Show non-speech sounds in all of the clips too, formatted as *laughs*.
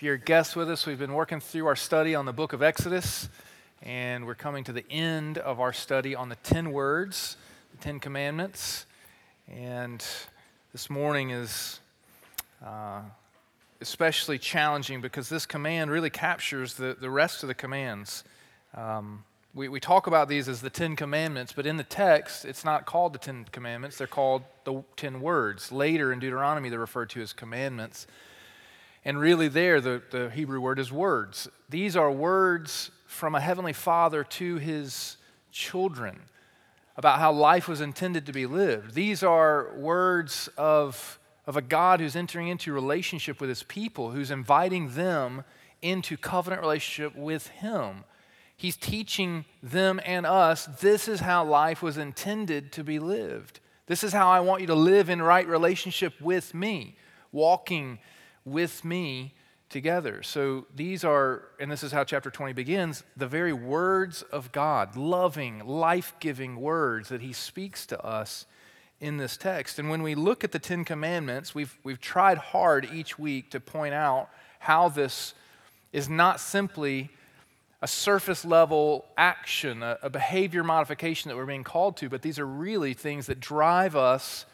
If you're a guest with us, we've been working through our study on the book of Exodus, and we're coming to the end of our study on the 10 words, the 10 commandments. And this morning is uh, especially challenging because this command really captures the, the rest of the commands. Um, we, we talk about these as the Ten Commandments, but in the text, it's not called the Ten Commandments. They're called the Ten Words. Later in Deuteronomy, they're referred to as commandments. And really, there, the, the Hebrew word is words. These are words from a heavenly father to his children about how life was intended to be lived. These are words of, of a God who's entering into relationship with his people, who's inviting them into covenant relationship with him. He's teaching them and us this is how life was intended to be lived. This is how I want you to live in right relationship with me, walking with me together. So these are, and this is how chapter 20 begins, the very words of God, loving, life giving words that He speaks to us in this text. And when we look at the Ten Commandments, we've, we've tried hard each week to point out how this is not simply a surface level action, a, a behavior modification that we're being called to, but these are really things that drive us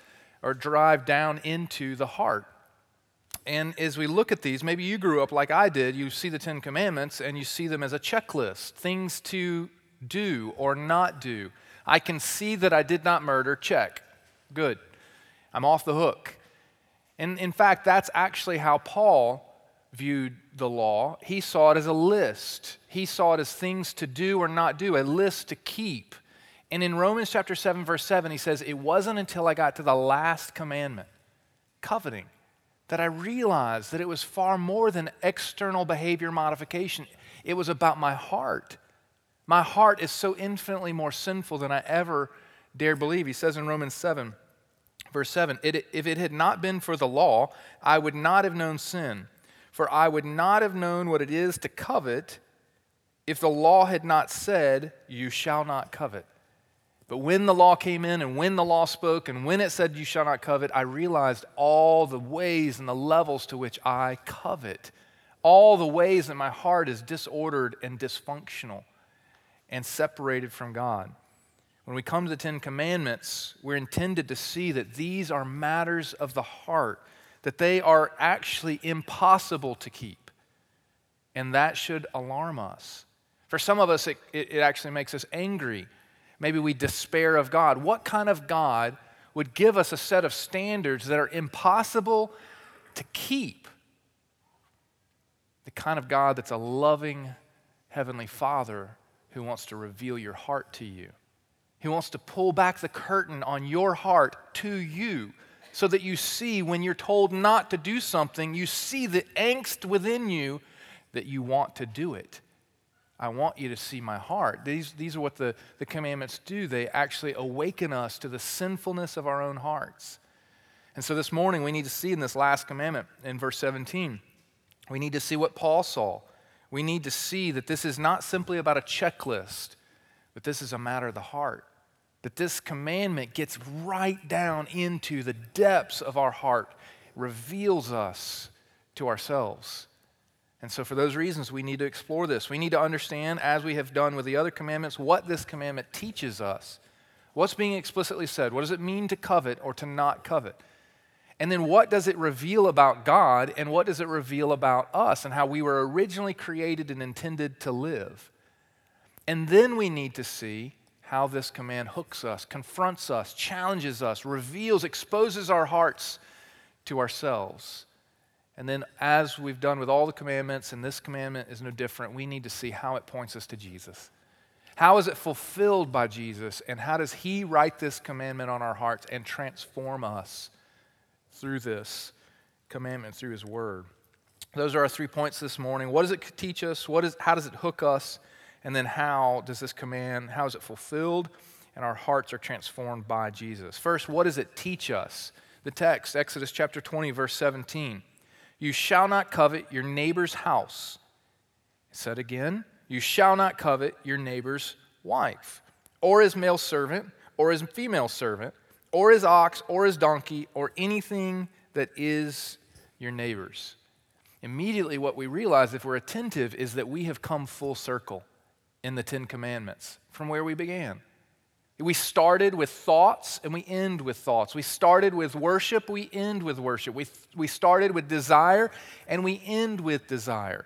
or drive down into the heart. And as we look at these, maybe you grew up like I did, you see the Ten Commandments and you see them as a checklist things to do or not do. I can see that I did not murder, check. Good. I'm off the hook. And in fact, that's actually how Paul viewed the law. He saw it as a list, he saw it as things to do or not do, a list to keep. And in Romans chapter 7, verse 7, he says, It wasn't until I got to the last commandment, coveting that I realized that it was far more than external behavior modification. It was about my heart. My heart is so infinitely more sinful than I ever dared believe. He says in Romans 7, verse 7 If it had not been for the law, I would not have known sin, for I would not have known what it is to covet if the law had not said, You shall not covet. But when the law came in and when the law spoke and when it said, You shall not covet, I realized all the ways and the levels to which I covet, all the ways that my heart is disordered and dysfunctional and separated from God. When we come to the Ten Commandments, we're intended to see that these are matters of the heart, that they are actually impossible to keep. And that should alarm us. For some of us, it, it, actually makes us angry Maybe we despair of God. What kind of God would give us a set of standards that are impossible to keep? The kind of God that's a loving Heavenly Father who wants to reveal your heart to you. He wants to pull back the curtain on your heart to you so that you see when you're told not to do something, you see the angst within you that you want to do it. I want you to see my heart. These, these are what the, the commandments do. They actually awaken us to the sinfulness of our own hearts. And so this morning, we need to see in this last commandment, in verse 17, we need to see what Paul saw. We need to see that this is not simply about a checklist, but this is a matter of the heart. That this commandment gets right down into the depths of our heart, reveals us to ourselves. And so, for those reasons, we need to explore this. We need to understand, as we have done with the other commandments, what this commandment teaches us. What's being explicitly said? What does it mean to covet or to not covet? And then, what does it reveal about God and what does it reveal about us and how we were originally created and intended to live? And then we need to see how this command hooks us, confronts us, challenges us, reveals, exposes our hearts to ourselves. And then, as we've done with all the commandments, and this commandment is no different, we need to see how it points us to Jesus. How is it fulfilled by Jesus? And how does He write this commandment on our hearts and transform us through this commandment, through His Word? Those are our three points this morning. What does it teach us? What is, how does it hook us? And then, how does this command, how is it fulfilled? And our hearts are transformed by Jesus. First, what does it teach us? The text, Exodus chapter 20, verse 17. You shall not covet your neighbor's house. said again, you shall not covet your neighbor's wife, or his male servant, or his female servant, or his ox, or his donkey, or anything that is your neighbor's. immediately what we realize, if we're attentive, is that we have come full circle in the Ten Commandments from where we began. We started with thoughts and we end with thoughts. We started with worship, we end with worship. We, we started with desire and we end with desire.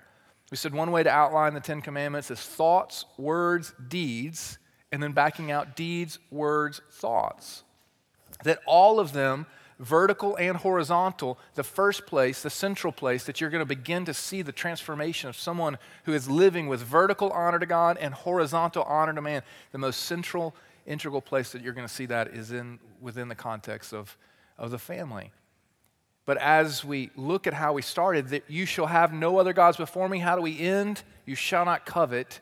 We said one way to outline the Ten Commandments is thoughts, words, deeds, and then backing out deeds, words, thoughts. That all of them vertical and horizontal, the first place, the central place that you're going to begin to see the transformation of someone who is living with vertical honor to God and horizontal honor to man. The most central, integral place that you're going to see that is in, within the context of, of the family. But as we look at how we started, that you shall have no other gods before me, how do we end? You shall not covet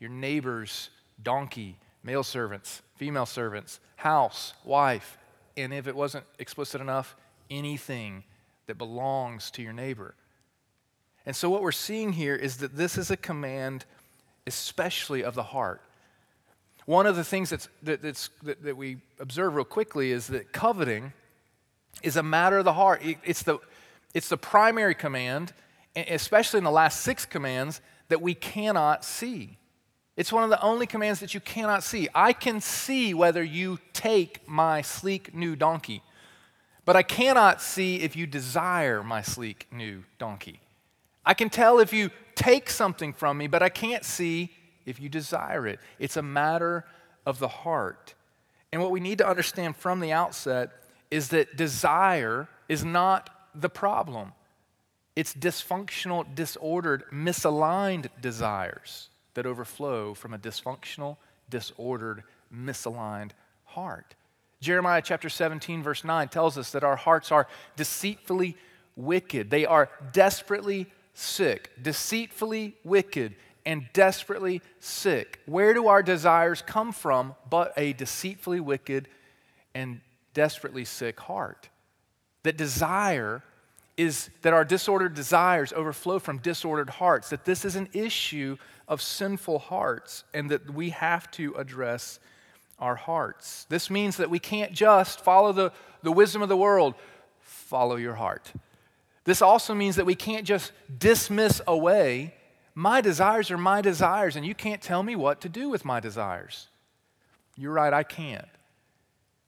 your neighbor's donkey, male servants, female servants, house, wife, and if it wasn't explicit enough, anything that belongs to your neighbor. And so, what we're seeing here is that this is a command, especially of the heart. One of the things that's, that, that's, that, that we observe real quickly is that coveting is a matter of the heart. It's the, it's the primary command, especially in the last six commands, that we cannot see. It's one of the only commands that you cannot see. I can see whether you take my sleek new donkey, but I cannot see if you desire my sleek new donkey. I can tell if you take something from me, but I can't see if you desire it. It's a matter of the heart. And what we need to understand from the outset is that desire is not the problem, it's dysfunctional, disordered, misaligned desires that overflow from a dysfunctional, disordered, misaligned heart. Jeremiah chapter 17, verse 9 tells us that our hearts are deceitfully wicked. They are desperately sick, deceitfully wicked, and desperately sick. Where do our desires come from but a deceitfully wicked and desperately sick heart? That desire is that our disordered desires overflow from disordered hearts, that this is an issue of sinful hearts, and that we have to address our hearts. This means that we can't just follow the, the wisdom of the world, follow your heart. This also means that we can't just dismiss away my desires are my desires, and you can't tell me what to do with my desires. You're right, I can't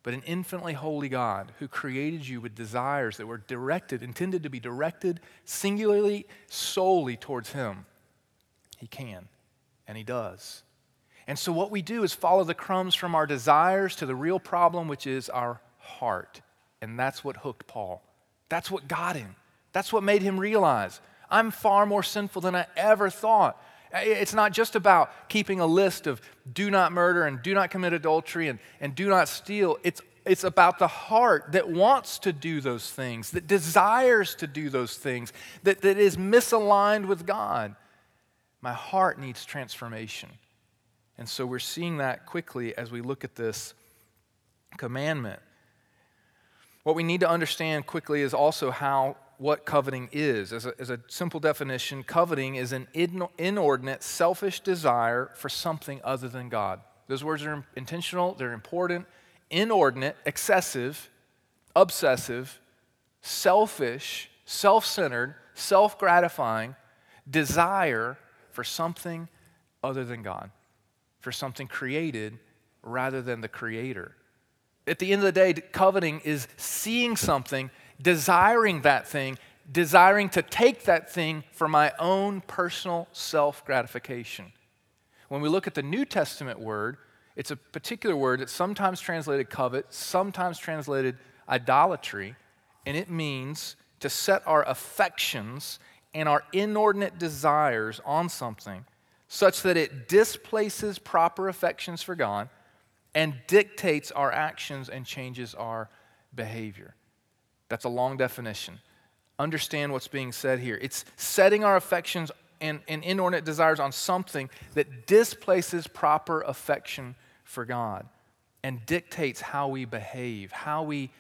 but an infinitely holy God who created you with desires that were directed, intended to be directed singularly, solely towards Him. He can, and He does. And so, what we do is follow the crumbs from our desires to the real problem, which is our heart. And that's what hooked Paul. That's what got him. That's what made him realize I'm far more sinful than I ever thought. It's not just about keeping a list of do not murder and do not commit adultery and, and do not steal. It's, it's about the heart that wants to do those things, that desires to do those things, that, that is misaligned with God. My heart needs transformation. And so we're seeing that quickly as we look at this commandment. What we need to understand quickly is also how what coveting is. As a, as a simple definition, coveting is an inordinate, selfish desire for something other than God. Those words are intentional, they're important. Inordinate, excessive, obsessive, selfish, self centered, self gratifying desire for something other than God, for something created rather than the Creator. At the end of the day, coveting is seeing something desiring that thing, desiring to take that thing for my own personal self gratification. When we look at the New Testament word, it's a particular word that's sometimes translated covet, sometimes translated idolatry, and it means to set our affections and our inordinate desires on something such that it displaces proper affections for God and dictates our actions and changes our behavior. That's a long definition. Understand what's being said here. It's setting our affections and, and inordinate desires on something that displaces proper affection for God and dictates how we behave, how we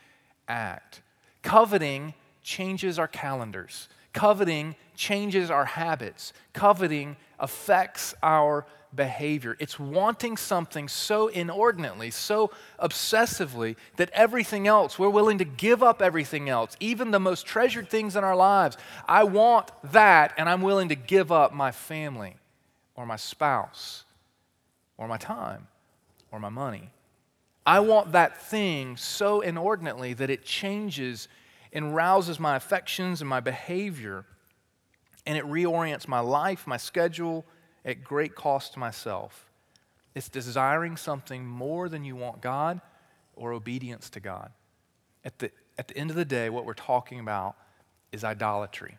act. Coveting changes our calendars. Coveting changes our habits. Coveting affects our behavior. It's wanting something so inordinately, so obsessively, that everything else, we're willing to give up everything else, even the most treasured things in our lives. I want that, and I'm willing to give up my family, or my spouse, or my time, or my money. I want that thing so inordinately that it changes and rouses my affections and my behavior, and it reorients my life, my schedule, at great cost to myself. It's desiring something more than you want God or obedience to God. At the, at the end of the day, what we're talking about is idolatry.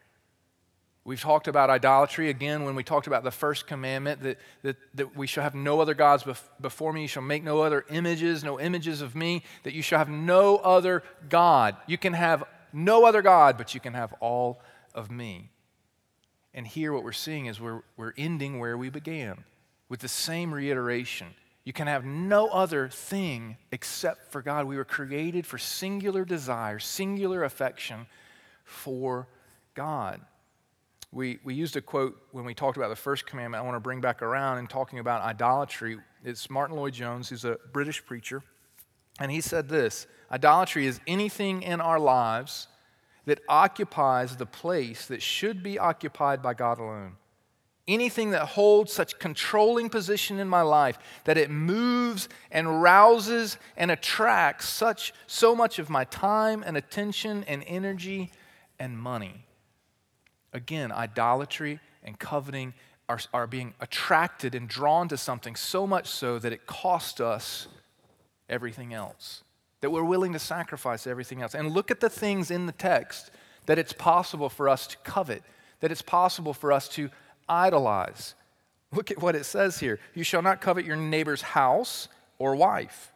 We've talked about idolatry again when we talked about the first commandment that, that, that we shall have no other gods bef- before me. You shall make no other images, no images of me, that you shall have no other God. You can have no other God, but you can have all of me. And here, what we're seeing is we're, we're ending where we began with the same reiteration. You can have no other thing except for God. We were created for singular desire, singular affection for God. We, we used a quote when we talked about the first commandment. I want to bring back around in talking about idolatry. It's Martyn Lloyd-Jones, who's a British preacher. And he said this Idolatry is anything in our lives that occupies the place that should be occupied by God alone. Anything that holds such controlling position in my life that it moves and rouses and attracts such so much of my time and attention and energy and money. Again, idolatry and coveting are, are being attracted and drawn to something so much so that it costs us everything else that we're willing to sacrifice everything else. And look at the things in the text that it's possible for us to covet, that it's possible for us to idolize. Look at what it says here You shall not covet your neighbor's house or wife,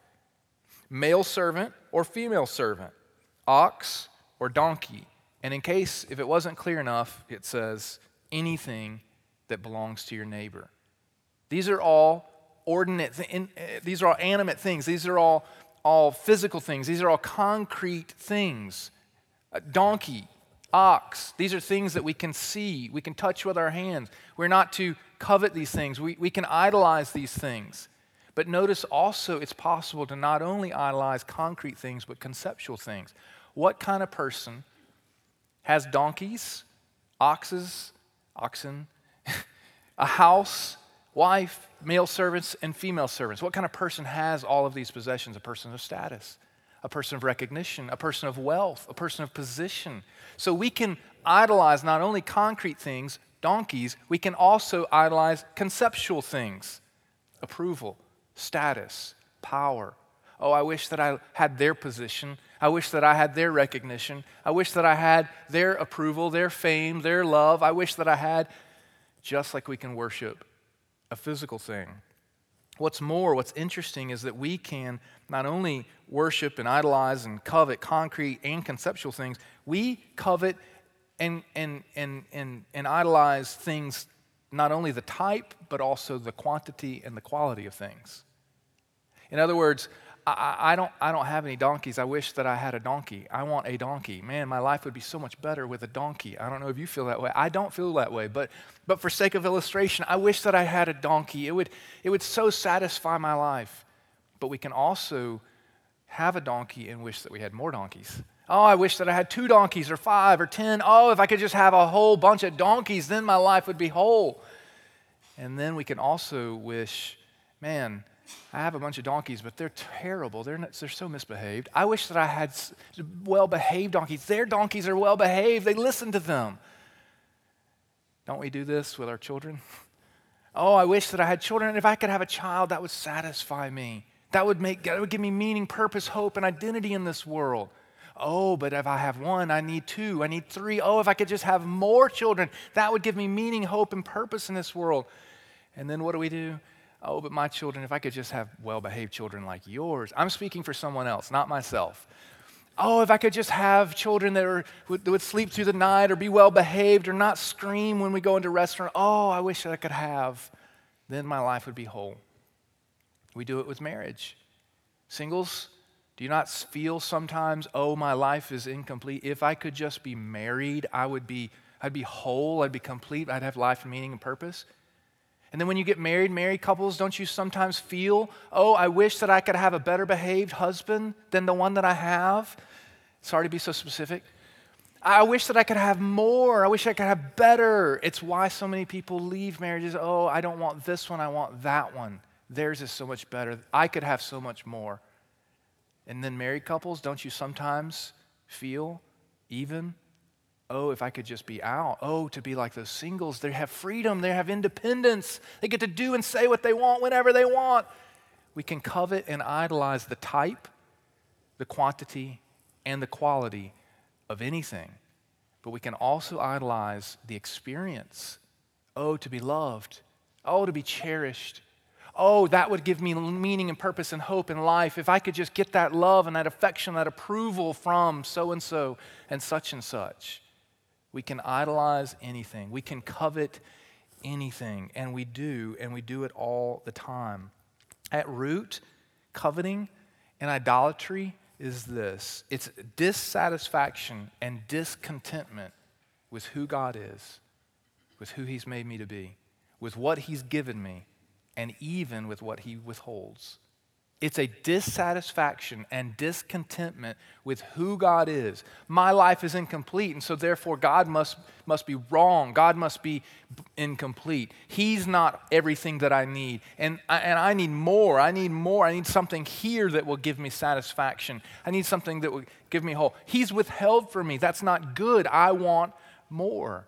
male servant or female servant, ox or donkey. And in case, if it wasn't clear enough, it says anything that belongs to your neighbor. These are all ordinate, th- eh, these are all animate things. These are all all physical things, these are all concrete things. A donkey, ox, these are things that we can see, we can touch with our hands. We're not to covet these things, we, we can idolize these things. But notice also it's possible to not only idolize concrete things, but conceptual things. What kind of person has donkeys, oxes, oxen, *laughs* a house, wife, male servants, and female servants. What kind of person has all of these possessions? A person of status, a person of recognition, a person of wealth, a person of position. So we can idolize not only concrete things, donkeys, we can also idolize conceptual things approval, status, power. Oh, I wish that I had their position. I wish that I had their recognition. I wish that I had their approval, their fame, their love. I wish that I had, just like we can worship a physical thing. What's more, what's interesting is that we can not only worship and idolize and covet concrete and conceptual things, we covet and, and, and, and, and idolize things, not only the type, but also the quantity and the quality of things. In other words, I, I, don't, I don't have any donkeys. I wish that I had a donkey. I want a donkey. Man, my life would be so much better with a donkey. I don't know if you feel that way. I don't feel that way. But, but for sake of illustration, I wish that I had a donkey. It would, it would so satisfy my life. But we can also have a donkey and wish that we had more donkeys. Oh, I wish that I had two donkeys or five or ten. Oh, if I could just have a whole bunch of donkeys, then my life would be whole. And then we can also wish, man, I have a bunch of donkeys, but they're terrible. They're, not, they're so misbehaved. I wish that I had well behaved donkeys. Their donkeys are well behaved, they listen to them. Don't we do this with our children? *laughs* Oh, I wish that I had children. And if I could have a child, that would satisfy me. That would, make, that would give me meaning, purpose, hope, and identity in this world. Oh, but if I have one, I need two, I need three. Oh, if I could just have more children, that would give me meaning, hope, and purpose in this world. And then what do we do? Oh, but my children, if I could just have well behaved children like yours. I'm speaking for someone else, not myself. Oh, if I could just have children that, are, would, would sleep through the night or be well behaved or not scream when we go into a restaurant. Oh, I wish that I could have. Then my life would be whole. We do it with marriage. Singles, do you not feel sometimes, oh, my life is incomplete? If I could just be married, I would be, I'd be whole, I'd be complete, I'd have life and meaning and purpose. And then when you get married, married couples, don't you sometimes feel, oh, I wish that I could have a better behaved husband than the one that I have? Sorry to be so specific. I wish that I could have more. I wish I could have better. It's why so many people leave marriages. Oh, I don't want this one. I want that one. Theirs is so much better. I could have so much more. And then married couples, don't you sometimes feel even, oh, if I could just be out. Oh, to be like those singles. They have freedom, they have independence. They get to do and say what they want whenever they want. We can covet and idolize the type, the quantity, and the quality of anything. But we can also idolize the experience. Oh, to be loved. Oh, to be cherished oh, that would give me meaning and purpose and hope in life if I could just get that love and that affection, that approval from so and so and such and such. We can idolize anything, we can covet anything, and we do, and we do it all the time. At root, coveting and idolatry is this it's dissatisfaction and discontentment with who God is, with who He's made me to be, with what He's given me and even with what he withholds. It's a dissatisfaction and discontentment with who God is. My life is incomplete, and so therefore God must, must be wrong. God must be incomplete. He's not everything that I need. And I, and I need more. I need more. I need something here that will give me satisfaction. I need something that will give me hope. He's withheld from me. That's not good. I want more.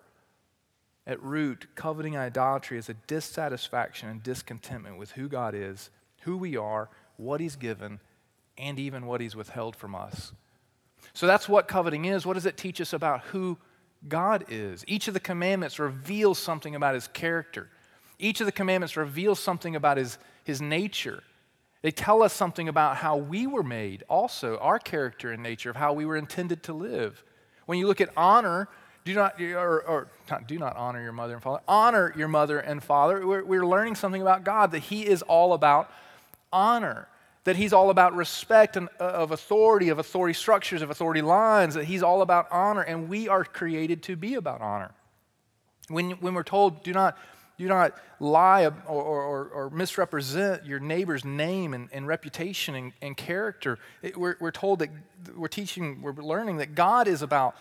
At root, coveting idolatry is a dissatisfaction and discontentment with who God is, who we are, what He's given, and even what He's withheld from us. So that's what coveting is. What does it teach us about who God is? Each of the commandments reveals something about His character, each of the commandments reveals something about His, his nature. They tell us something about how we were made, also, our character and nature, of how we were intended to live. When you look at honor, do not, or, or not, do not honor your mother and father. Honor your mother and father. We're, we're learning something about God that He is all about honor, that He's all about respect and, uh, of authority, of authority structures, of authority lines, that He's all about honor, and we are created to be about honor. When, when we're told, do not, do not lie or, or, or misrepresent your neighbor's name and, and reputation and, and character, it, we're, we're told that we're teaching, we're learning that God is about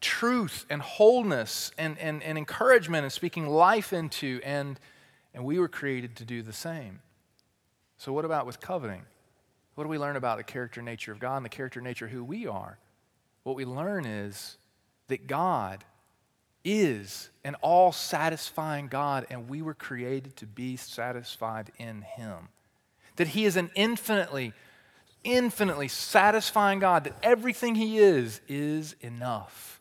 truth and wholeness and, and, and encouragement and speaking life into, and, and we were created to do the same. So, what about with coveting? What do we learn about the character nature of God and the character nature of who we are? What we learn is that God is an all satisfying God, and we were created to be satisfied in Him. That He is an infinitely, infinitely satisfying God, that everything He is is enough.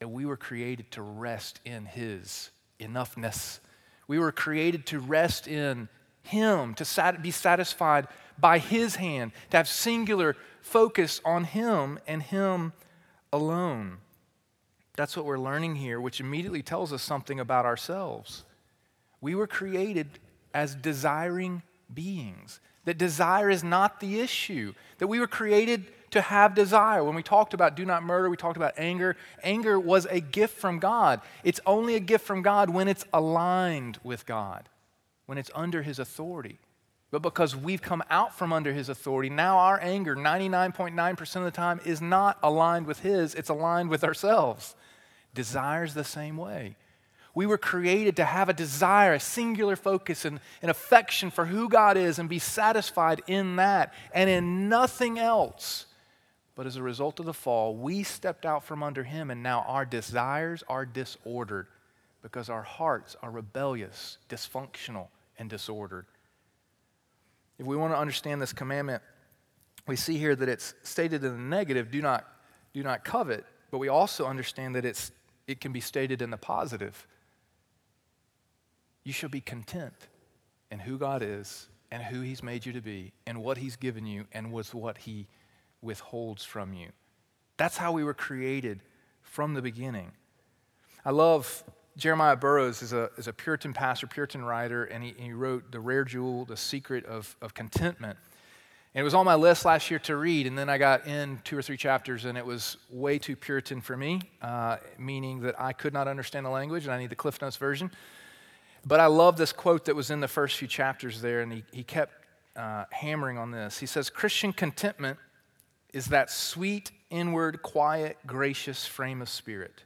And we were created to rest in His enoughness. We were created to rest in Him, to sat- be satisfied by His hand, to have singular focus on Him and Him alone. That's what we're learning here, which immediately tells us something about ourselves. We were created as desiring beings, that desire is not the issue, that we were created to have desire. When we talked about do not murder, we talked about anger. Anger was a gift from God. It's only a gift from God when it's aligned with God, when it's under His authority. But because we've come out from under His authority, now our anger, 99.9% of the time, is not aligned with His, it's aligned with ourselves. Desire's the same way. We were created to have a desire, a singular focus, and an affection for who God is and be satisfied in that and in nothing else. But as a result of the fall, we stepped out from under him, and now our desires are disordered because our hearts are rebellious, dysfunctional, and disordered. If we want to understand this commandment, we see here that it's stated in the negative do not, do not covet, but we also understand that it's, it can be stated in the positive. You shall be content in who God is and who He's made you to be and what He's given you and with what He withholds from you. That's how we were created from the beginning. I love Jeremiah Burroughs is a, is a Puritan pastor, Puritan writer, and he, he wrote The Rare Jewel, The Secret of, of Contentment. And it was on my list last year to read, and then I got in two or three chapters, and it was way too Puritan for me, uh, meaning that I could not understand the language, and I need the Cliff Notes version. But I love this quote that was in the first few chapters there, and he, he kept uh, hammering on this. He says, Christian contentment is that sweet, inward, quiet, gracious frame of spirit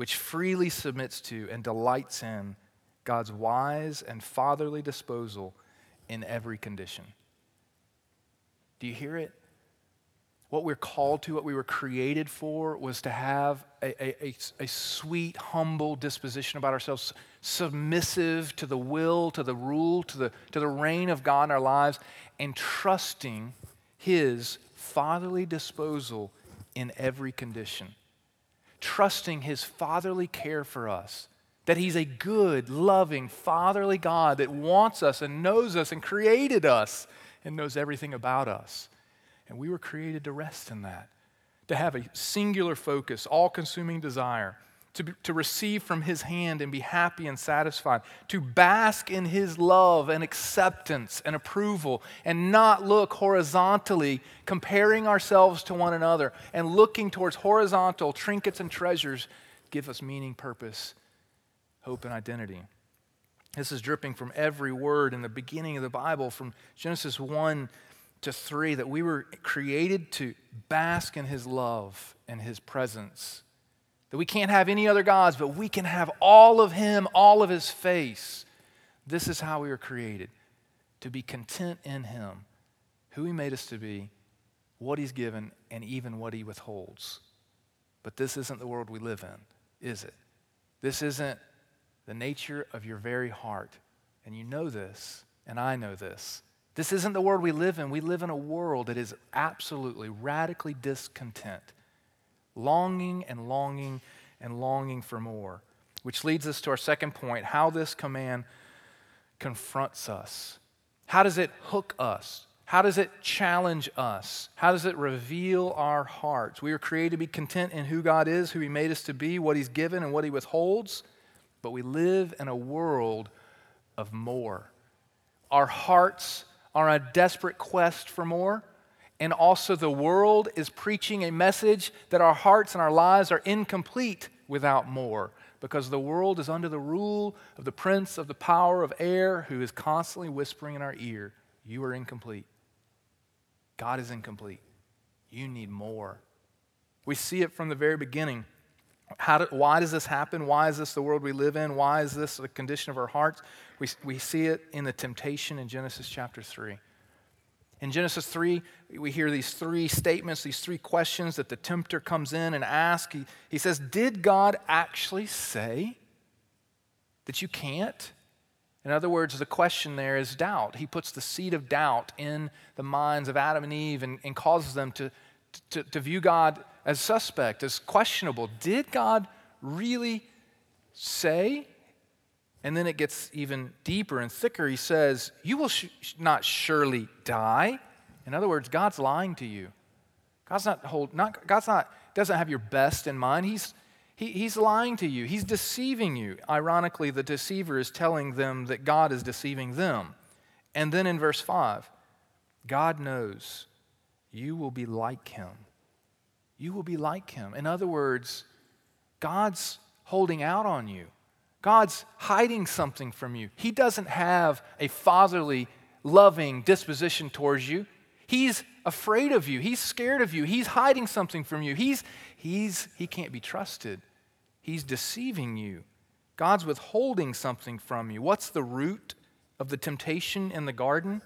which freely submits to and delights in God's wise and fatherly disposal in every condition. Do you hear it? What we're called to, what we were created for, was to have a, a, a, sweet, humble disposition about ourselves, submissive to the will, to the rule, to the, to the reign of God in our lives, and trusting His fatherly disposal in every condition trusting his fatherly care for us. That he's a good, loving, fatherly God that wants us and knows us and created us and knows everything about us. And we were created to rest in that, to have a singular focus, all consuming desire to, to receive from His hand and be happy and satisfied, to bask in His love and acceptance and approval, and not look horizontally, comparing ourselves to one another and looking towards horizontal trinkets and treasures give us meaning, purpose, hope, and identity. This is dripping from every word in the beginning of the Bible, from Genesis 1 to 3, that we were created to bask in His love and His presence that we can't have any other gods, but we can have all of Him, all of His face. This is how we were created to be content in Him, who He made us to be, what He's given, and even what He withholds. But this isn't the world we live in, is it? This isn't the nature of your very heart. And you know this, and I know this. This isn't the world we live in. We live in a world that is absolutely, radically discontent longing and longing and longing for more. Which leads us to our second point how this command confronts us. How does it hook us? How does it challenge us? How does it reveal our hearts? We are created to be content in who God is, who He made us to be, what He's given, and what He withholds. But we live in a world of more. Our hearts are on a desperate quest for more and also the world is preaching a message that our hearts and our lives are incomplete without more because the world is under the rule of the prince of the power of air who is constantly whispering in our ear, You are incomplete. God is incomplete. You need more. We see it from the very beginning. Do, why does this happen? Why is this the world we live in? Why is this the condition of our hearts? We, we see it in the temptation in Genesis chapter 3. In Genesis 3, we hear these three statements, these three questions that the tempter comes in and asks. He, he says, Did God actually say that you can't? In other words, the question there is doubt. He puts the seed of doubt in the minds of Adam and Eve and, and causes them to, to, to view God as suspect, as questionable. Did God really say? And then it gets even deeper and thicker. He says, You will sh- not surely die. In other words, God's lying to you. God's not hold, not, God's not, doesn't have your best in mind. He's, he, he's lying to you. He's deceiving you. Ironically, the deceiver is telling them that God is deceiving them. And then in verse 5, God knows you will be like him. You will be like him. In other words, God's holding out on you. God's hiding something from you. He doesn't have a fatherly, loving disposition towards you. He's afraid of you. He's scared of you. He's hiding something from you. He's, he's, he can't be trusted. He's deceiving you. God's withholding something from you. What's the root of the temptation in the garden?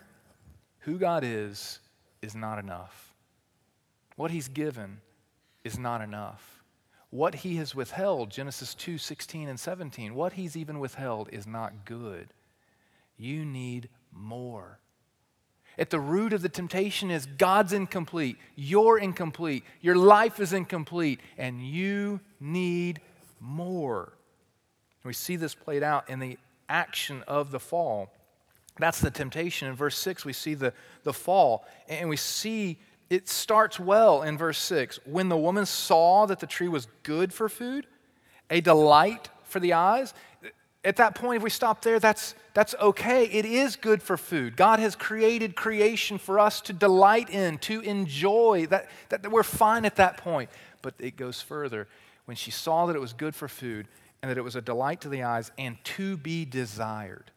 Who God is, is not enough. What He's given is not enough. What he has withheld, Genesis 2 16 and 17, what he's even withheld is not good. You need more. At the root of the temptation is God's incomplete, you're incomplete, your life is incomplete, and you need more. We see this played out in the action of the fall. That's the temptation. In verse 6, we see the, the fall, and we see it starts well in verse 6. When the woman saw that the tree was good for food, a delight for the eyes, at that point, if we stop there, that's, that's okay. It is good for food. God has created creation for us to delight in, to enjoy. That, that, we're fine at that point. But it goes further. When she saw that it was good for food, and that it was a delight to the eyes and to be desired.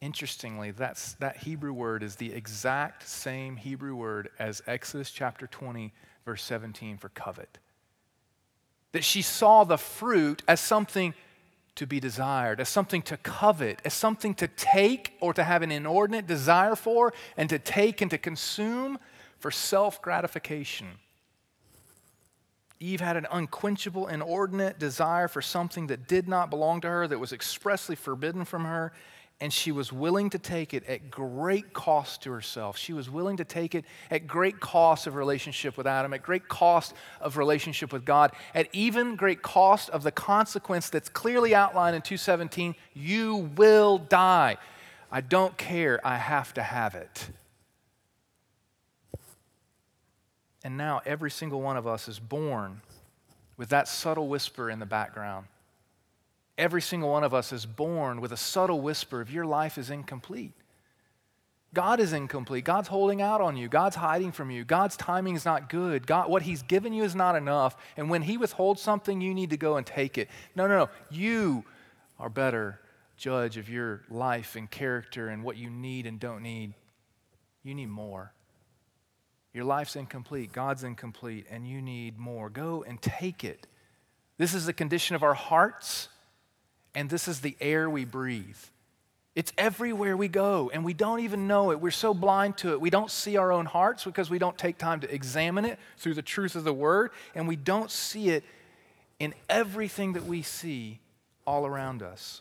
Interestingly, that's, that Hebrew word is the exact same Hebrew word as Exodus chapter 20, verse 17 for covet. That she saw the fruit as something to be desired, as something to covet, as something to take or to have an inordinate desire for, and to take and to consume for self gratification. Eve had an unquenchable, inordinate desire for something that did not belong to her, that was expressly forbidden from her, and she was willing to take it at great cost to herself. She was willing to take it at great cost of relationship with Adam, at great cost of relationship with God, at even great cost of the consequence that's clearly outlined in 217 you will die. I don't care, I have to have it. And now every single one of us is born with that subtle whisper in the background Every single one of us is born with a subtle whisper of your life is incomplete. God is incomplete. God's holding out on you. God's hiding from you. God's timing is not good. God, what He's given you is not enough. And when He withholds something, you need to go and take it. No, no, no. You are better judge of your life and character and what you need and don't need. You need more. Your life's incomplete. God's incomplete, and you need more. Go and take it. This is the condition of our hearts and this is the air we breathe. It's everywhere we go, and we don't even know it. We're so blind to it. We don't see our own hearts because we don't take time to examine it through the truth of the Word, and we don't see it in everything that we see all around us.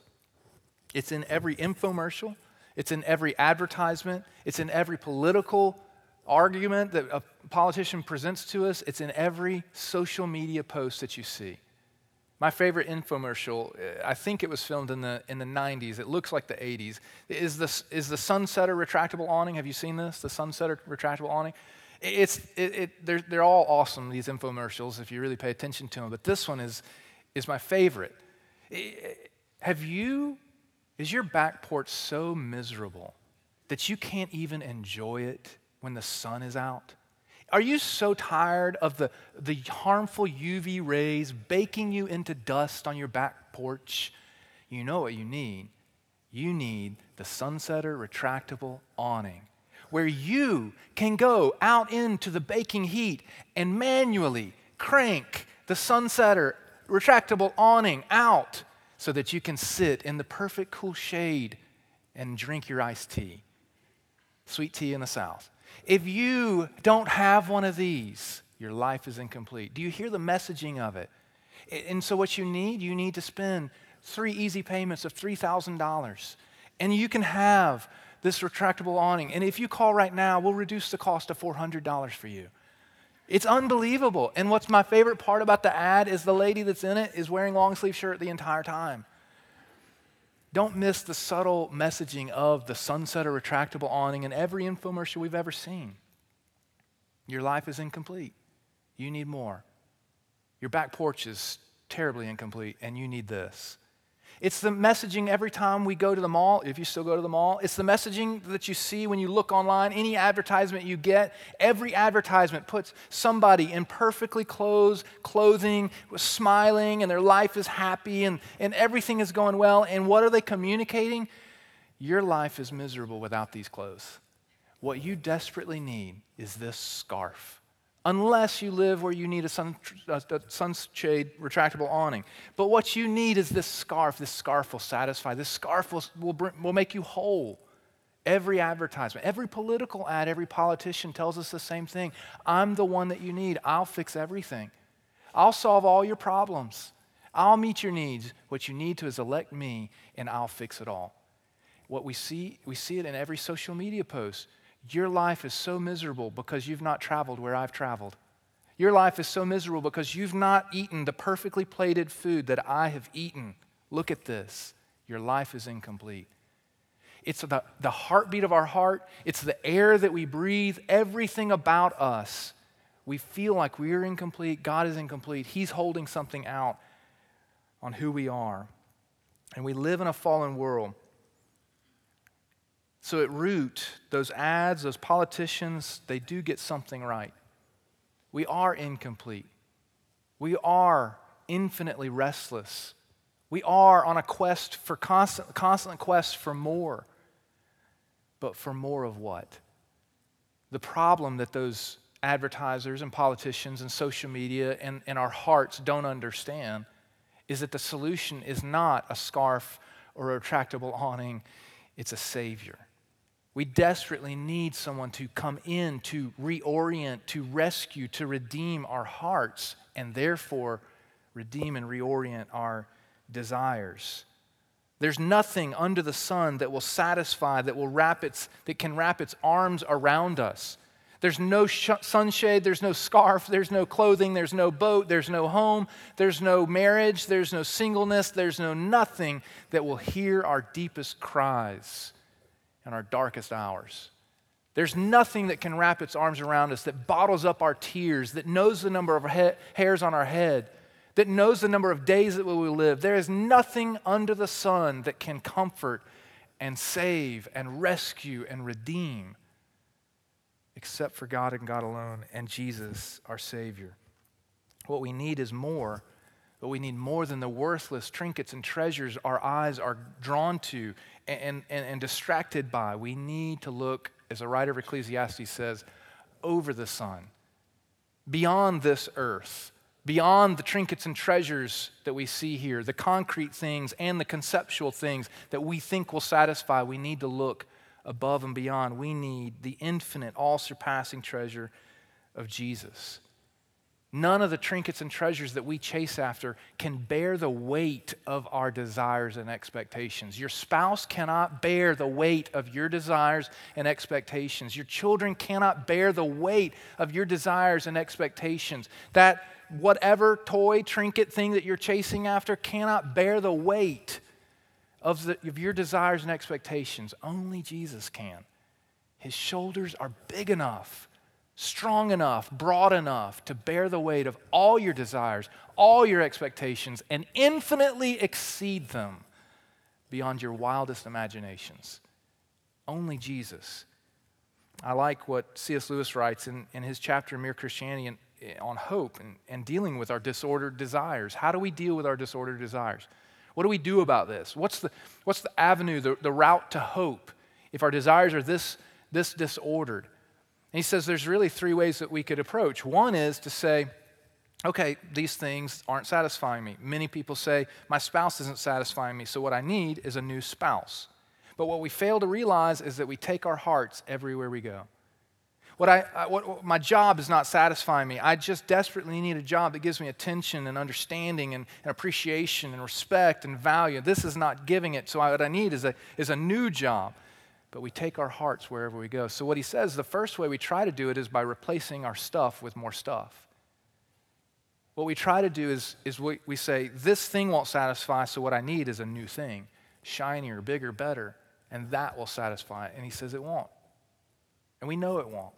It's in every infomercial, it's in every advertisement, it's in every political argument that a politician presents to us, it's in every social media post that you see. My favorite infomercial, uh, I think it was filmed in the, in the 90s. It looks like the 80s. Is, this, is the Sunsetter retractable awning? Have you seen this? The Sunsetter retractable awning? It's, it, it, they're, they're all awesome, these infomercials, if you really pay attention to them. But this one is, is my favorite. Have you, is your back porch so miserable that you can't even enjoy it when the sun is out? Are you so tired of the, the harmful UV rays baking you into dust on your back porch? You know what you need. You need the Sunsetter retractable awning, where you can go out into the baking heat and manually crank the Sunsetter retractable awning out so that you can sit in the perfect cool shade and drink your iced tea. Sweet tea in the South. If you don't have one of these, your life is incomplete. Do you hear the messaging of it? And so, what you need, you need to spend three easy payments of $3,000. And you can have this retractable awning. And if you call right now, we'll reduce the cost to $400 for you. It's unbelievable. And what's my favorite part about the ad is the lady that's in it is wearing long sleeve shirt the entire time. Don't miss the subtle messaging of the Sunsetter retractable awning in every infomercial we've ever seen. Your life is incomplete. You need more. Your back porch is terribly incomplete, and you need this. It's the messaging every time we go to the mall, if you still go to the mall. It's the messaging that you see when you look online. Any advertisement you get, every advertisement puts somebody in perfectly clothes, clothing, smiling, and their life is happy and, and everything is going well. And what are they communicating? Your life is miserable without these clothes. What you desperately need is this scarf unless you live where you need a, sun, a sunshade retractable awning. But what you need is this scarf. This scarf will satisfy. This scarf will, will, bring, will make you whole. Every advertisement, every political ad, every politician tells us the same thing. I'm the one that you need. I'll fix everything. I'll solve all your problems. I'll meet your needs. What you need to is elect me, and I'll fix it all. What we see, we see it in every social media post. Your life is so miserable because you've not traveled where I've traveled. Your life is so miserable because you've not eaten the perfectly plated food that I have eaten. Look at this. Your life is incomplete. It's the, the heartbeat of our heart, it's the air that we breathe, everything about us. We feel like we're incomplete. God is incomplete. He's holding something out on who we are. And we live in a fallen world. So at root, those ads, those politicians, they do get something right. We are incomplete. We are infinitely restless. We are on a quest for constant, constant quest for more. But for more of what? The problem that those advertisers and politicians and social media and, and our hearts don't understand is that the solution is not a scarf or a retractable awning, it's a Savior. We desperately need someone to come in, to reorient, to rescue, to redeem our hearts, and therefore redeem and reorient our desires. There's nothing under the sun that will satisfy, that will wrap its, that can wrap its arms around us. There's no sh- sunshade, there's no scarf, there's no clothing, there's no boat, there's no home, there's no marriage, there's no singleness, there's no nothing that will hear our deepest cries and our darkest hours. There's nothing that can wrap its arms around us that bottles up our tears, that knows the number of ha- hairs on our head, that knows the number of days that we will live. There is nothing under the sun that can comfort and save and rescue and redeem except for God and God alone and Jesus, our Savior. What we need is more, but we need more than the worthless trinkets and treasures our eyes are drawn to and, and, and distracted by. We need to look, as a writer of Ecclesiastes says, over the sun, beyond this earth, beyond the trinkets and treasures that we see here, the concrete things and the conceptual things that we think will satisfy. We need to look above and beyond. We need the infinite, all surpassing treasure of Jesus. None of the trinkets and treasures that we chase after can bear the weight of our desires and expectations. Your spouse cannot bear the weight of your desires and expectations. Your children cannot bear the weight of your desires and expectations. That whatever toy, trinket thing that you're chasing after cannot bear the weight of, the, of your desires and expectations. Only Jesus can. His shoulders are big enough, strong enough, broad enough to bear the weight of all your desires, all your expectations, and infinitely exceed them beyond your wildest imaginations. Only Jesus. I like what C.S. Lewis writes in, in his chapter, Mere Christianity, on hope and, and dealing with our disordered desires. How do we deal with our disordered desires? What do we do about this? What's the, what's the avenue, the, the route to hope if our desires are this, this disordered? And he says there's really three ways that we could approach. One is to say, okay, these things aren't satisfying me. Many people say, my spouse isn't satisfying me, so what I need is a new spouse. But what we fail to realize is that we take our hearts everywhere we go. What I, I what, what, my job is not satisfying me. I just desperately need a job that gives me attention and understanding and, and appreciation and respect and value. This is not giving it. So I, what I need is a, is a new job. But we take our hearts wherever we go. So what he says, the first way we try to do it is by replacing our stuff with more stuff. What we try to do is, is we, we say, this thing won't satisfy, so what I need is a new thing, shinier, bigger, better, and that will satisfy. And he says it won't. And we know it won't.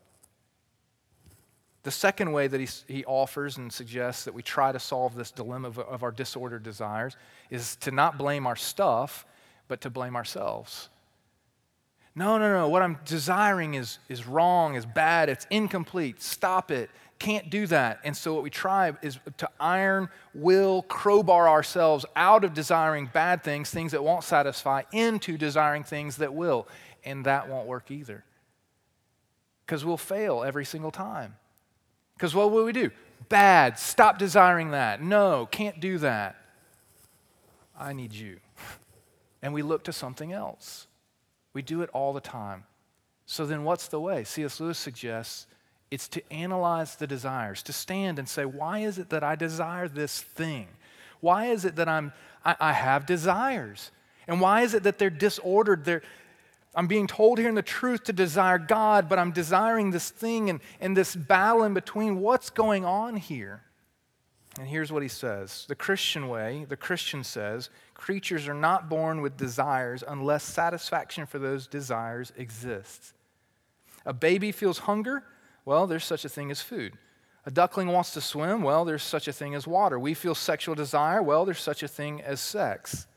The second way that he, he offers and suggests that we try to solve this dilemma of, of our disordered desires is to not blame our stuff, but to blame ourselves. No, no, no. What I'm desiring is, is wrong, is bad, it's incomplete. Stop it. Can't do that. And so, what we try is to iron, will, crowbar ourselves out of desiring bad things, things that won't satisfy, into desiring things that will. And that won't work either. Because we'll fail every single time. Because what will we do? Bad. Stop desiring that. No, can't do that. I need you. *laughs* And we look to something else. We do it all the time. So then, what's the way? C.S. Lewis suggests it's to analyze the desires, to stand and say, why is it that I desire this thing? Why is it that I'm, I, I have desires? And why is it that they're disordered? They're, I'm being told here in the truth to desire God, but I'm desiring this thing and, and this battle in between. What's going on here? And here's what he says The Christian way, the Christian says, creatures are not born with desires unless satisfaction for those desires exists. A baby feels hunger, well, there's such a thing as food. A duckling wants to swim, well, there's such a thing as water. We feel sexual desire, well, there's such a thing as sex.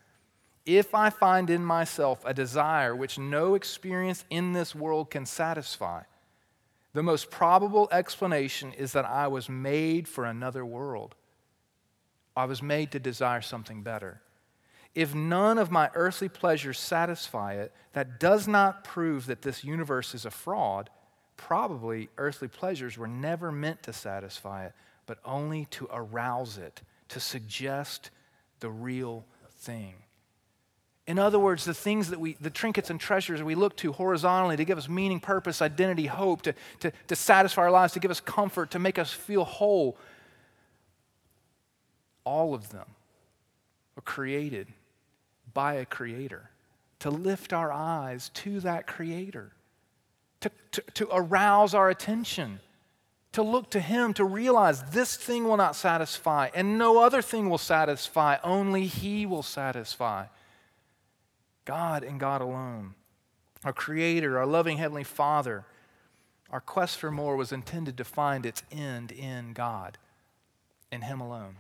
If I find in myself a desire which no experience in this world can satisfy, the most probable explanation is that I was made for another world. I was made to desire something better. If none of my earthly pleasures satisfy it, that does not prove that this universe is a fraud. Probably earthly pleasures were never meant to satisfy it, but only to arouse it, to suggest the real thing. In other words, the things that we, the trinkets and treasures we look to horizontally to give us meaning, purpose, identity, hope, to, to, to satisfy our lives, to give us comfort, to make us feel whole, all of them are created by a creator to lift our eyes to that creator, to, to, to arouse our attention, to look to him, to realize this thing will not satisfy and no other thing will satisfy, only he will satisfy. God and God alone. Our Creator, our loving Heavenly Father. Our quest for more was intended to find its end in God, in Him alone.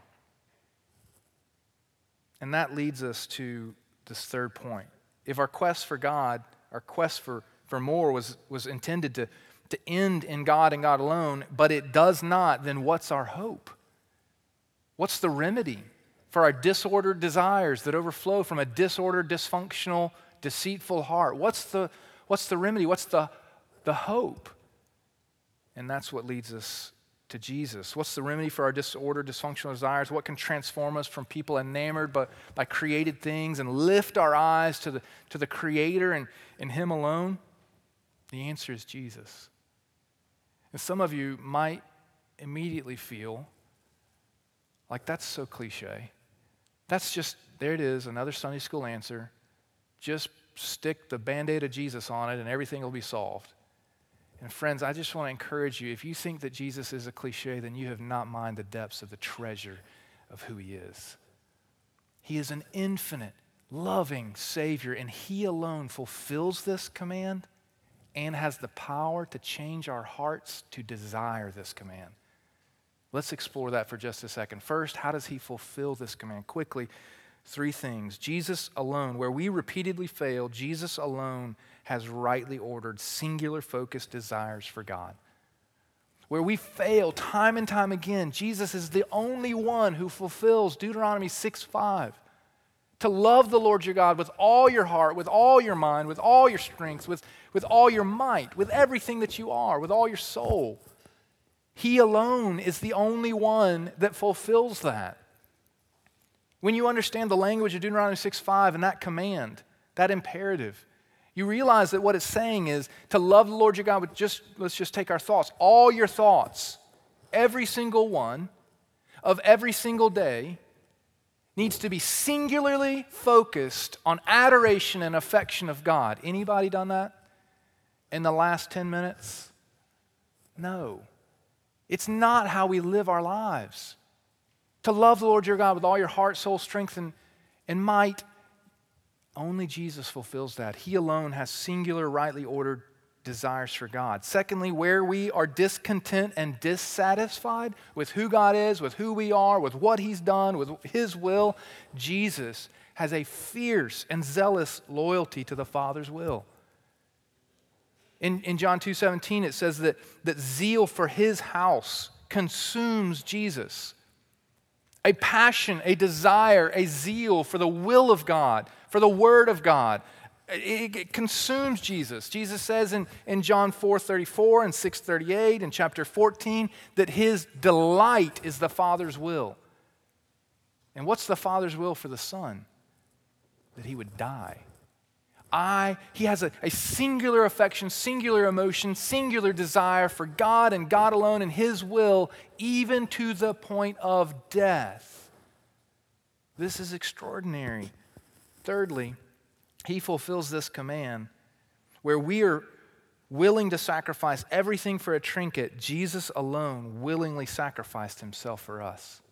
And that leads us to this third point. If our quest for God, our quest for, for more was, was intended to, to end in God and God alone, but it does not, then what's our hope? What's the remedy for our disordered desires that overflow from a disordered, dysfunctional, deceitful heart? What's the, what's the remedy? What's the, the hope? And that's what leads us to Jesus? What's the remedy for our disordered, dysfunctional desires? What can transform us from people enamored by, by created things and lift our eyes to the, to the Creator and, and Him alone? The answer is Jesus. And some of you might immediately feel like that's so cliche. That's just, there it is, another Sunday school answer. Just stick the band aid of Jesus on it and everything will be solved. And friends, I just want to encourage you if you think that Jesus is a cliche, then you have not mined the depths of the treasure of who he is. He is an infinite, loving Savior, and he alone fulfills this command and has the power to change our hearts to desire this command. Let's explore that for just a second. First, how does he fulfill this command? Quickly, three things. Jesus alone, where we repeatedly fail, Jesus alone has rightly ordered, singular focused desires for God. Where we fail time and time again, Jesus is the only one who fulfills Deuteronomy 6 5. To love the Lord your God with all your heart, with all your mind, with all your strength, with, with all your might, with everything that you are, with all your soul. He alone is the only one that fulfills that. When you understand the language of Deuteronomy 6 5 and that command, that imperative, you realize that what it's saying is to love the Lord your God with just, let's just take our thoughts, all your thoughts, every single one of every single day needs to be singularly focused on adoration and affection of God. Anybody done that in the last 10 minutes? No. It's not how we live our lives. To love the Lord your God with all your heart, soul, strength, and, and might only Jesus fulfills that. He alone has singular, rightly ordered desires for God. Secondly, where we are discontent and dissatisfied with who God is, with who we are, with what He's done, with His will, Jesus has a fierce and zealous loyalty to the Father's will. In, in John 2:17, it says that, that zeal for his house consumes Jesus a passion, a desire, a zeal for the will of God, for the Word of God. It, consumes Jesus. Jesus says in, in John 4 34 and 6 38 and chapter 14 that his delight is the Father's will. And what's the Father's will for the Son? That he would die. I, he has a, a singular affection, singular emotion, singular desire for God and God alone and his will, even to the point of death. This is extraordinary. Thirdly, he fulfills this command where we are willing to sacrifice everything for a trinket, Jesus alone willingly sacrificed himself for us.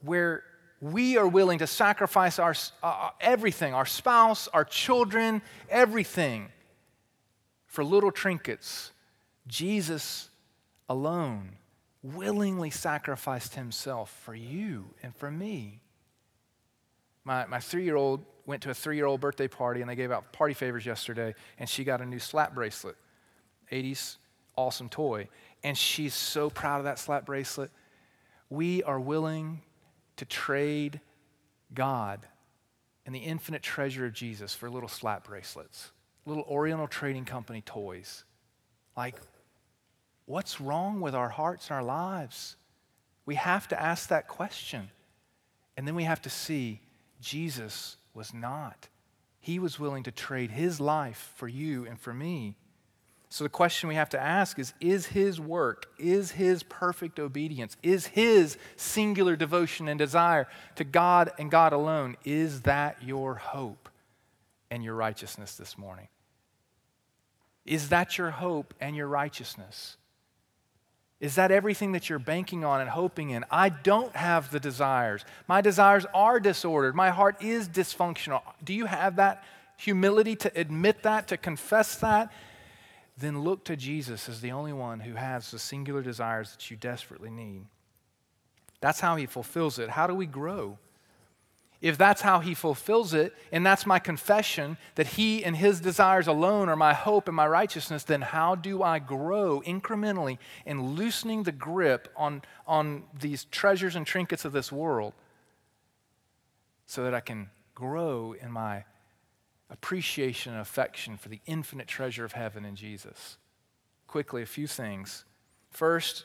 Where we are willing to sacrifice our, uh, everything our spouse, our children, everything for little trinkets. Jesus alone willingly sacrificed himself for you and for me. My, my three year old went to a three year old birthday party and they gave out party favors yesterday, and she got a new slap bracelet. 80s awesome toy. And she's so proud of that slap bracelet. We are willing to trade God and the infinite treasure of Jesus for little slap bracelets, little Oriental Trading Company toys. Like, what's wrong with our hearts and our lives? We have to ask that question. And then we have to see Jesus was not. He was willing to trade his life for you and for me. So the question we have to ask is Is his work, is his perfect obedience, is his singular devotion and desire to God and God alone, is that your hope and your righteousness this morning? Is that your hope and your righteousness? Is that everything that you're banking on and hoping in? I don't have the desires. My desires are disordered. My heart is dysfunctional. Do you have that humility to admit that, to confess that? Then look to Jesus as the only one who has the singular desires that you desperately need. That's how he fulfills it. How do we grow? If that's how he fulfills it, and that's my confession that he and his desires alone are my hope and my righteousness, then how do I grow incrementally in loosening the grip on, on these treasures and trinkets of this world so that I can grow in my appreciation and affection for the infinite treasure of heaven in Jesus? Quickly, a few things. First,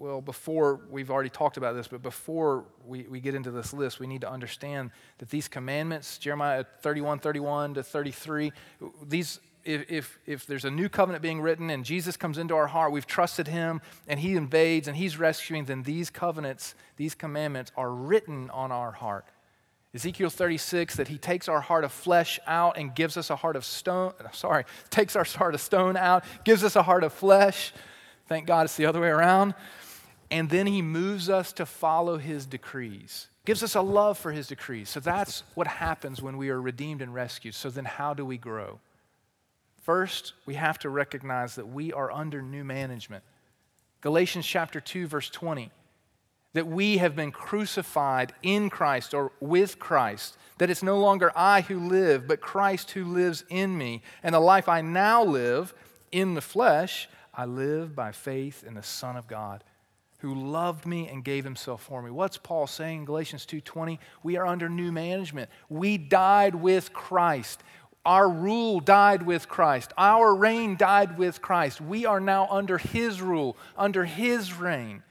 well, before we've already talked about this, but before we, we get into this list, we need to understand that these commandments, Jeremiah 31, 31 to 33, these, if, if, if there's a new covenant being written and Jesus comes into our heart, we've trusted him and he invades and he's rescuing, then these covenants, these commandments are written on our heart. Ezekiel 36, that he takes our heart of flesh out and gives us a heart of stone, *laughs* sorry, takes our heart of stone out, gives us a heart of flesh. Thank God it's the other way around and then he moves us to follow his decrees gives us a love for his decrees. So that's what happens when we are redeemed and rescued. So then how do we grow? First we have to recognize that we are under new management. Galatians chapter 2 verse 20 that we have been crucified in christ or with christ that it's no longer i who live but christ who lives in me. And the life i now live in the flesh i live by faith in the son of god who loved me and gave himself for me. What's Paul saying in Galatians 2:20? We are under new management. We died with Christ. Our rule died with Christ. Our reign died with Christ. We are now under his rule, under his reign.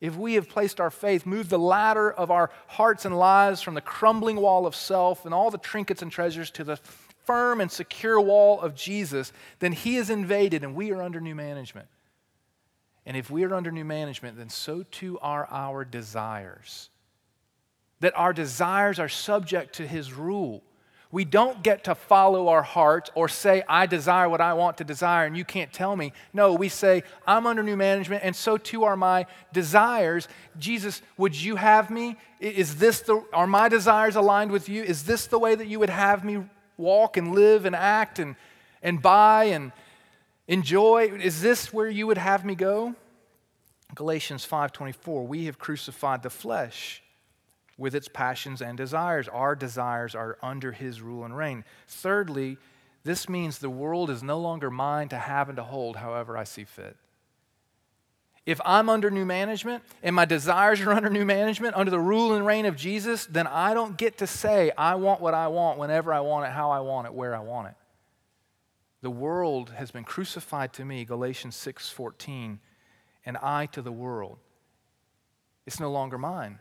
If we have placed our faith, moved the ladder of our hearts and lives from the crumbling wall of self and all the trinkets and treasures to the firm and secure wall of Jesus, then he is invaded and we are under new management. And if we are under new management, then so too are our desires. That our desires are subject to His rule. We don't get to follow our heart or say, I desire what I want to desire and you can't tell me. No, we say, I'm under new management and so too are my desires. Jesus, would you have me? Is this the, are my desires aligned with you? Is this the way that you would have me walk and live and act and, and buy and, enjoy is this where you would have me go? Galatians 5.24 we have crucified the flesh with its passions and desires. Our desires are under his rule and reign. Thirdly this means the world is no longer mine to have and to hold however i see fit. If I'm under new management and my desires are *laughs* under new management, under the rule and reign of Jesus, then I don't get to say, I want what I want whenever I want it, how I want it, where I want it. The world has been crucified to me, Galatians 6:14, and I to the world. It's no longer mine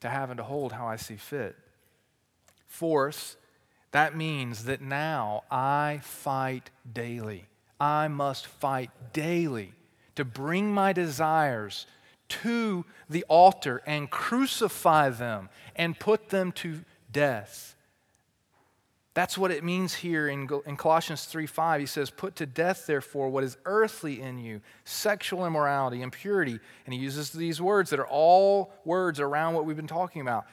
to have and to hold how I see fit. Force, that means that now I fight daily. I must fight daily to bring my desires to the altar and crucify them and put them to death. That's what it means here in, in Colossians 3 5. He says, Put to death, therefore, what is earthly in you sexual immorality, impurity. And he uses these words that are all words around what we've been talking about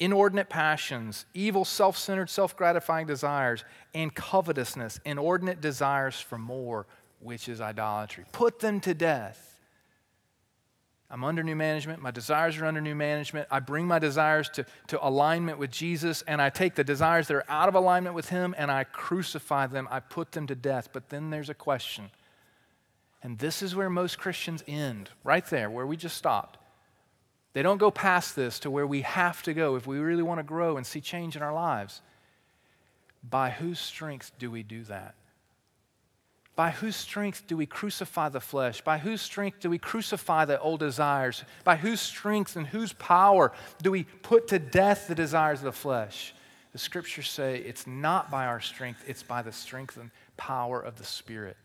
inordinate passions, evil, self centered, self gratifying desires, and covetousness, inordinate desires for more, which is idolatry. Put them to death. I'm under new management. My desires are under new management. I bring my desires to, to alignment with Jesus, and I take the desires that are out of alignment with Him and I crucify them. I put them to death. But then there's a question. And this is where most Christians end, right there, where we just stopped. They don't go past this to where we have to go if we really want to grow and see change in our lives. By whose strength do we do that? By whose strength do we crucify the flesh? By whose strength do we crucify the old desires? By whose strength and whose power do we put to death the desires of the flesh? The scriptures say it's not by our strength, it's by the strength and power of the Spirit.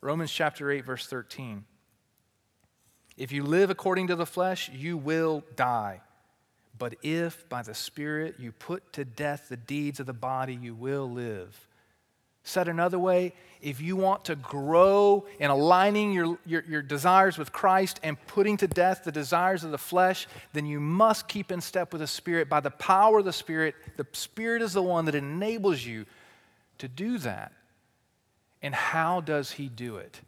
Romans chapter 8, verse 13. If you live according to the flesh, you will die. But if by the Spirit you put to death the deeds of the body, you will live. Said another way, if you want to grow in aligning your, your, your, desires with Christ and putting to death the desires of the flesh, then you must keep in step with the Spirit. By the power of the Spirit, the Spirit is the one that enables you to do that. And how does He do it?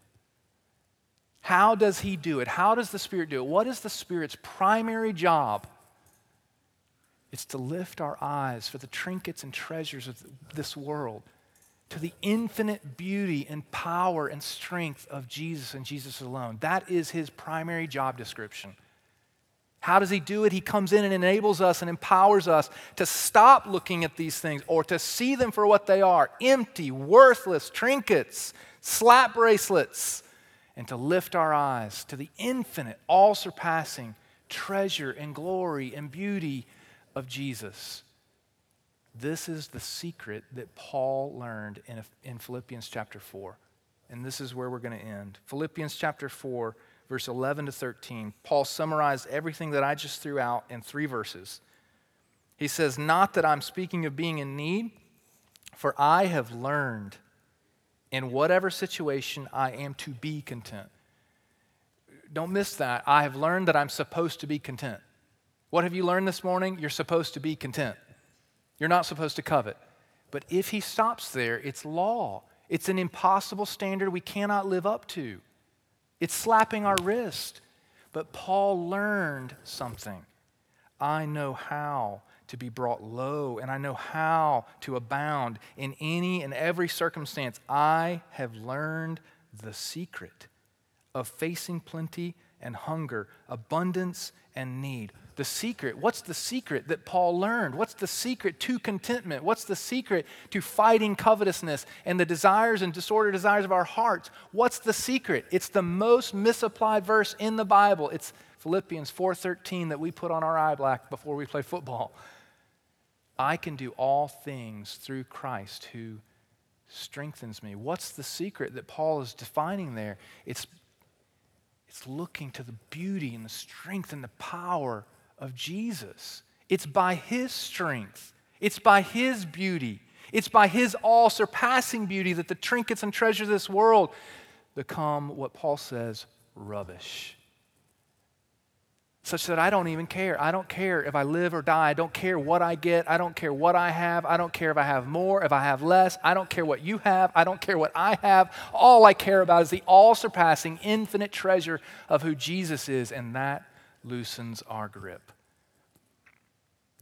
How does He do it? How does the Spirit do it? What is the Spirit's primary job? It's to lift our eyes for the trinkets and treasures of this world to the infinite beauty and power and strength of Jesus and Jesus alone. That is his primary job description. How does he do it? He comes in and enables us and empowers us to stop looking at these things or to see them for what they are empty, worthless trinkets, slap bracelets, and to lift our eyes to the infinite, all surpassing treasure and glory and beauty of Jesus. This is the secret that Paul learned in, in Philippians chapter 4. And this is where we're going to end. Philippians chapter 4, verse 11 to 13. Paul summarized everything that I just threw out in three verses. He says, Not that I'm speaking of being in need, for I have learned in whatever situation I am to be content. Don't miss that. I have learned that I'm supposed to be content. What have you learned this morning? You're supposed to be content. You're not supposed to covet. But if he stops there, it's law. It's an impossible standard we cannot live up to. It's slapping our wrist. But Paul learned something. I know how to be brought low, and I know how to abound in any and every circumstance. I have learned the secret of facing plenty and hunger, abundance and need. The secret, what's the secret that Paul learned? What's the secret to contentment? What's the secret to fighting covetousness and the desires and disordered desires of our hearts? What's the secret? It's the most misapplied verse in the Bible. It's Philippians 4:13 that we put on our eye black before we play football. I can do all things through Christ who strengthens me. What's the secret that Paul is defining there? It's it's looking to the beauty and the strength and the power of Jesus. It's by His strength, it's by His beauty, it's by His all surpassing beauty that the trinkets and treasures of this world become what Paul says rubbish such that I don't even care. I don't care if I live or die. I don't care what I get. I don't care what I have. I don't care if I have more, if I have less. I don't care what you have. I don't care what I have. All I care about is the all surpassing, infinite treasure of who Jesus is, and that loosens our grip.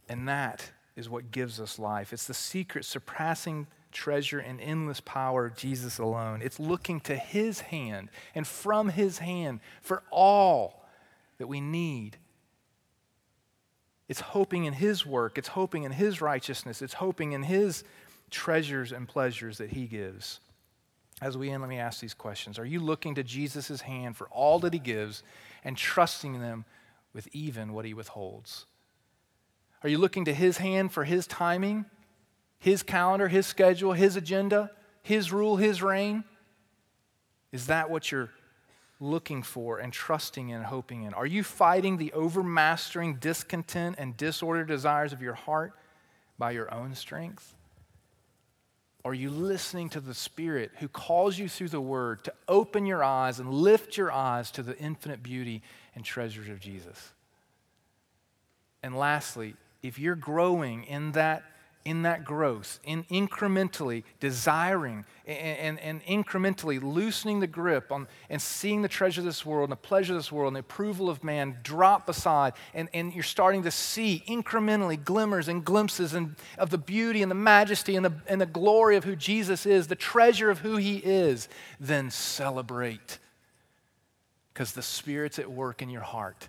And that is what gives us life. It's the secret, surpassing treasure and endless power of Jesus alone. It's looking to his hand and from his hand for all that we need. It's hoping in His work, it's hoping in His righteousness, it's hoping in His treasures and pleasures that He gives. As we end, let me ask these questions Are you looking to Jesus' hand for all that He gives and trusting them with even what He withholds? Are you looking to His hand for His timing, His calendar, His schedule, His agenda, His rule, His reign? Is that what you're looking for and trusting in and hoping in? Are you fighting the overmastering discontent and disordered desires of your heart by your own strength? Are you listening to the Spirit who calls you through the Word to open your eyes and lift your eyes to the infinite beauty and treasures of Jesus? And lastly, if you're growing in that in that growth, in incrementally desiring and, and, and, incrementally loosening the grip on and seeing the treasure of this world and the pleasure of this world and the approval of man drop aside. and, and you're starting to see incrementally glimmers and glimpses and, of the beauty and the majesty and the, and the glory of who Jesus is, the treasure of who he is, then celebrate. Because the Spirit's at work in your heart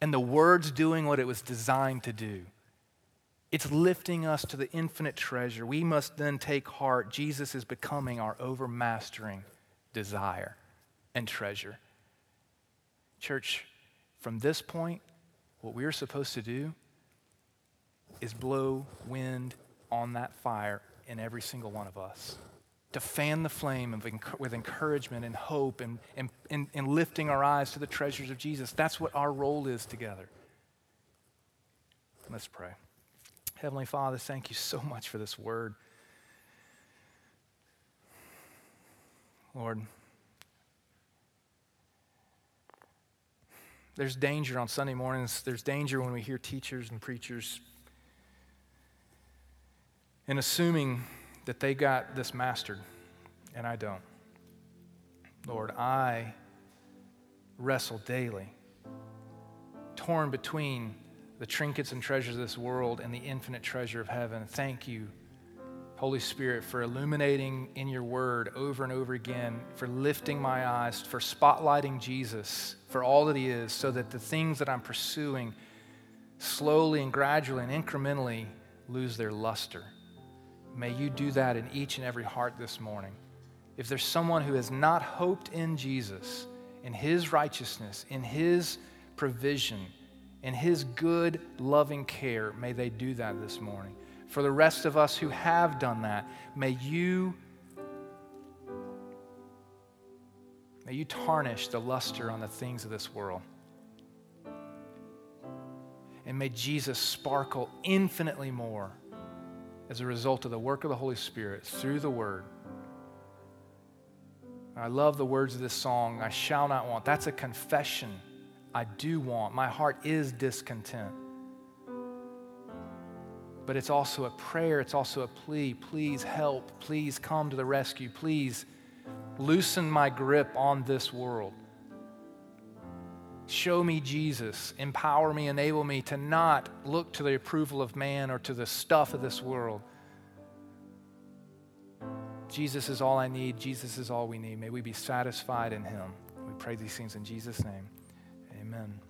and the word's doing what it was designed to do. It's lifting us to the infinite treasure. We must then take heart. Jesus is becoming our overmastering desire and treasure. Church, from this point, what we're supposed to do is blow wind on that fire in every single one of us. To fan the flame of, with encouragement and hope and, and, and, and lifting our eyes to the treasures of Jesus. That's what our role is together. Let's pray. Heavenly Father, thank you so much for this word. Lord, there's danger on Sunday mornings. There's danger when we hear teachers and preachers and assuming that they got this mastered, and I don't. Lord, I wrestle daily, torn between the trinkets and treasures of this world and the infinite treasure of heaven. Thank you, Holy Spirit, for illuminating in your word over and over again, for lifting my eyes, for spotlighting Jesus for all that he is, so that the things that I'm pursuing slowly and gradually and incrementally lose their luster. May you do that in each and every heart this morning. If there's someone who has not hoped in Jesus, in his righteousness, in his provision, in his good, loving care, may they do that this morning. For the rest of us who have done that, may you may you tarnish the luster on the things of this world. And may Jesus sparkle infinitely more as a result of the work of the Holy Spirit through the Word. I love the words of this song, I shall not want. That's a confession. I do want. My heart is discontent. But it's also a prayer, it's also a plea. Please help. Please come to the rescue. Please loosen my grip on this world. Show me Jesus. Empower me, enable me to not look to the approval of man or to the stuff of this world. Jesus is all I need. Jesus is all we need. May we be satisfied in him. We pray these things in Jesus' name. Amen.